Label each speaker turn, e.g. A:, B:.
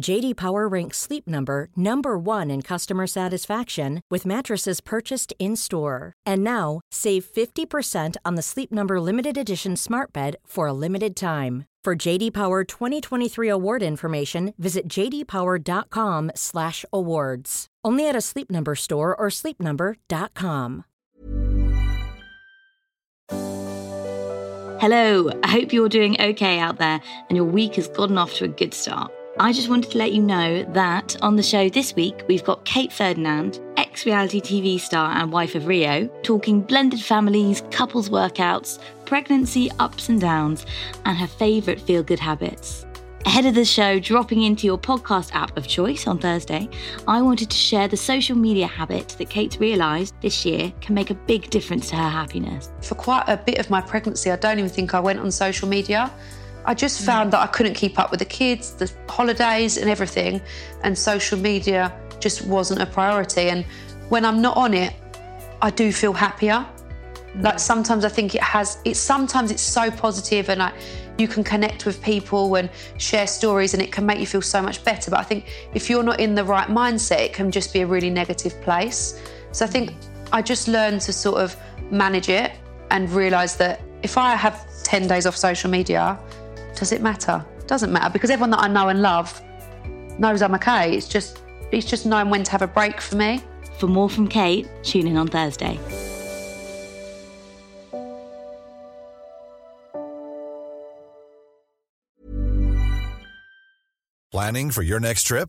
A: JD Power ranks Sleep Number number 1 in customer satisfaction with mattresses purchased in-store. And now, save 50% on the Sleep Number limited edition Smart Bed for a limited time. For JD Power 2023 award information, visit jdpower.com/awards. Only at a Sleep Number store or sleepnumber.com.
B: Hello, I hope you're doing okay out there and your week has gotten off to a good start. I just wanted to let you know that on the show this week, we've got Kate Ferdinand, ex reality TV star and wife of Rio, talking blended families, couples workouts, pregnancy ups and downs, and her favourite feel good habits. Ahead of the show dropping into your podcast app of choice on Thursday, I wanted to share the social media habit that Kate's realised this year can make a big difference to her happiness.
C: For quite a bit of my pregnancy, I don't even think I went on social media. I just found that I couldn't keep up with the kids, the holidays, and everything, and social media just wasn't a priority. And when I'm not on it, I do feel happier. Like sometimes I think it has. It's sometimes it's so positive, and I, you can connect with people and share stories, and it can make you feel so much better. But I think if you're not in the right mindset, it can just be a really negative place. So I think I just learned to sort of manage it and realise that if I have 10 days off social media, does it matter? Doesn't matter because everyone that I know and love knows I'm okay. It's just it's just knowing when to have a break for me.
B: For more from Kate, tune in on Thursday.
D: Planning for your next trip?